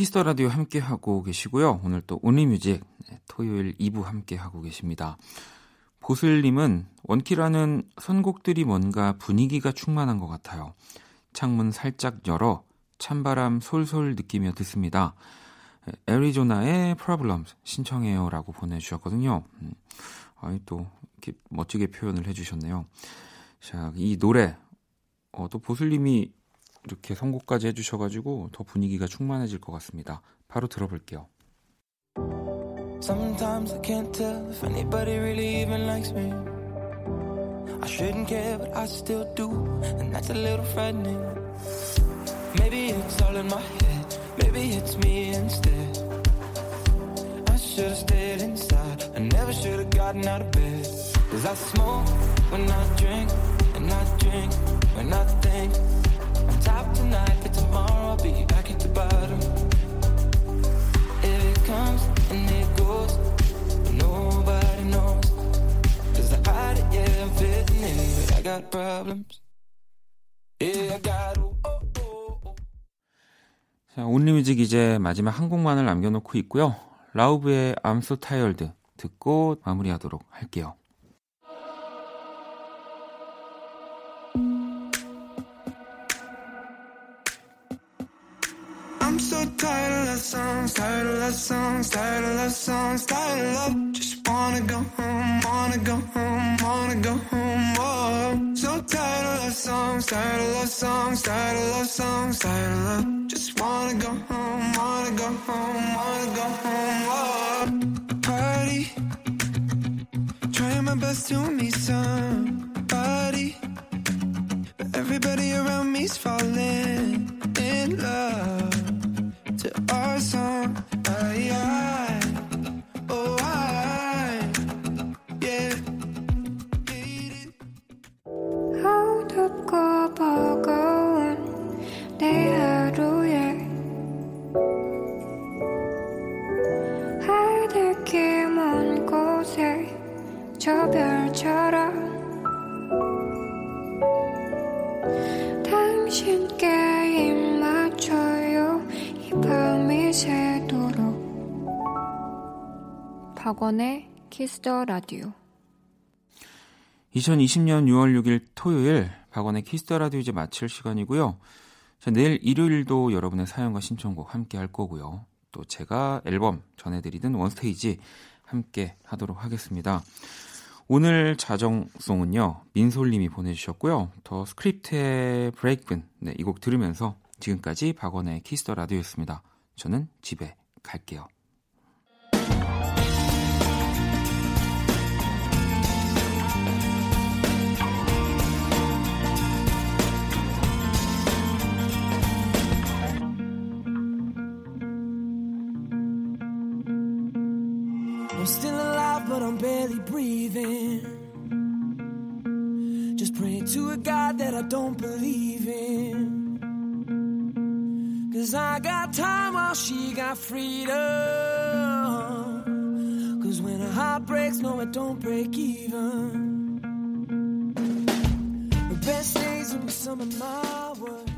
Kiss the Radio 함께 하고 계시고요. 오늘 또 Only Music 네, 토요일 2부 함께 하고 계십니다. 보슬님은 원키라는 선곡들이 뭔가 분위기가 충만한 것 같아요. 창문 살짝 열어 찬바람 솔솔 느끼며 듣습니다. 애리조나의 Problems 신청해요 라고 보내주셨거든요. 음, 아이 또 이렇게 멋지게 표현을 해주셨네요. 자, 이 노래 어, 또 보슬님이 이렇게 선곡까지 해주셔가지고 더 분위기가 충만해질 것 같습니다. 바로 들어볼게요. Sometimes I can't tell if anybody really even likes me. I shouldn't care, but I still do, and that's a little frightening. Maybe it's all in my head, maybe it's me instead. I should've stayed inside, I never should've gotten out of bed. Cause I smoke when I drink, and I drink when I think. Top tonight, but tomorrow I'll be back at the bottom. It comes and it goes, nobody knows. Cause I hide it, yeah, I'm fitting in, but I got problems. Yeah, I got, oh, oh, oh, oh. 자, 온리뮤직 이제 마지막 한 곡만을 남겨놓고 있고요. 라우브의 I'm So Tired 듣고 마무리하도록 할게요. Tired of love songs, tired of love songs, tired of love songs, tired of love. Just wanna go home, wanna go home, wanna go home. Oh, so tired of love songs, tired of love songs, tired of love songs, tired of love. Just wanna go home, wanna go home, wanna go home. Oh, party, trying my best to meet somebody, but everybody around me's falling in love to our song. I, I, oh, Kiss the Radio 2020년 6월 6일 토요일 박원의 Kiss the Radio 이제 마칠 시간이고요. 자, 내일 일요일도 여러분의 사연과 신청곡 함께 할 거고요. 또 제가 앨범 전해드리던 One Stage 함께 하도록 하겠습니다. 오늘 자정송은요, 민솔님이 보내주셨고요. The Script의 Breakeven, 네, 이 곡 들으면서 지금까지 박원의 Kiss the Radio였습니다. 저는 집에 갈게요. Barely breathing. Just praying to a God that I don't believe in. Cause I got time while she got freedom. Cause when a heart breaks, no, it don't break even. The best days will be some of my worst.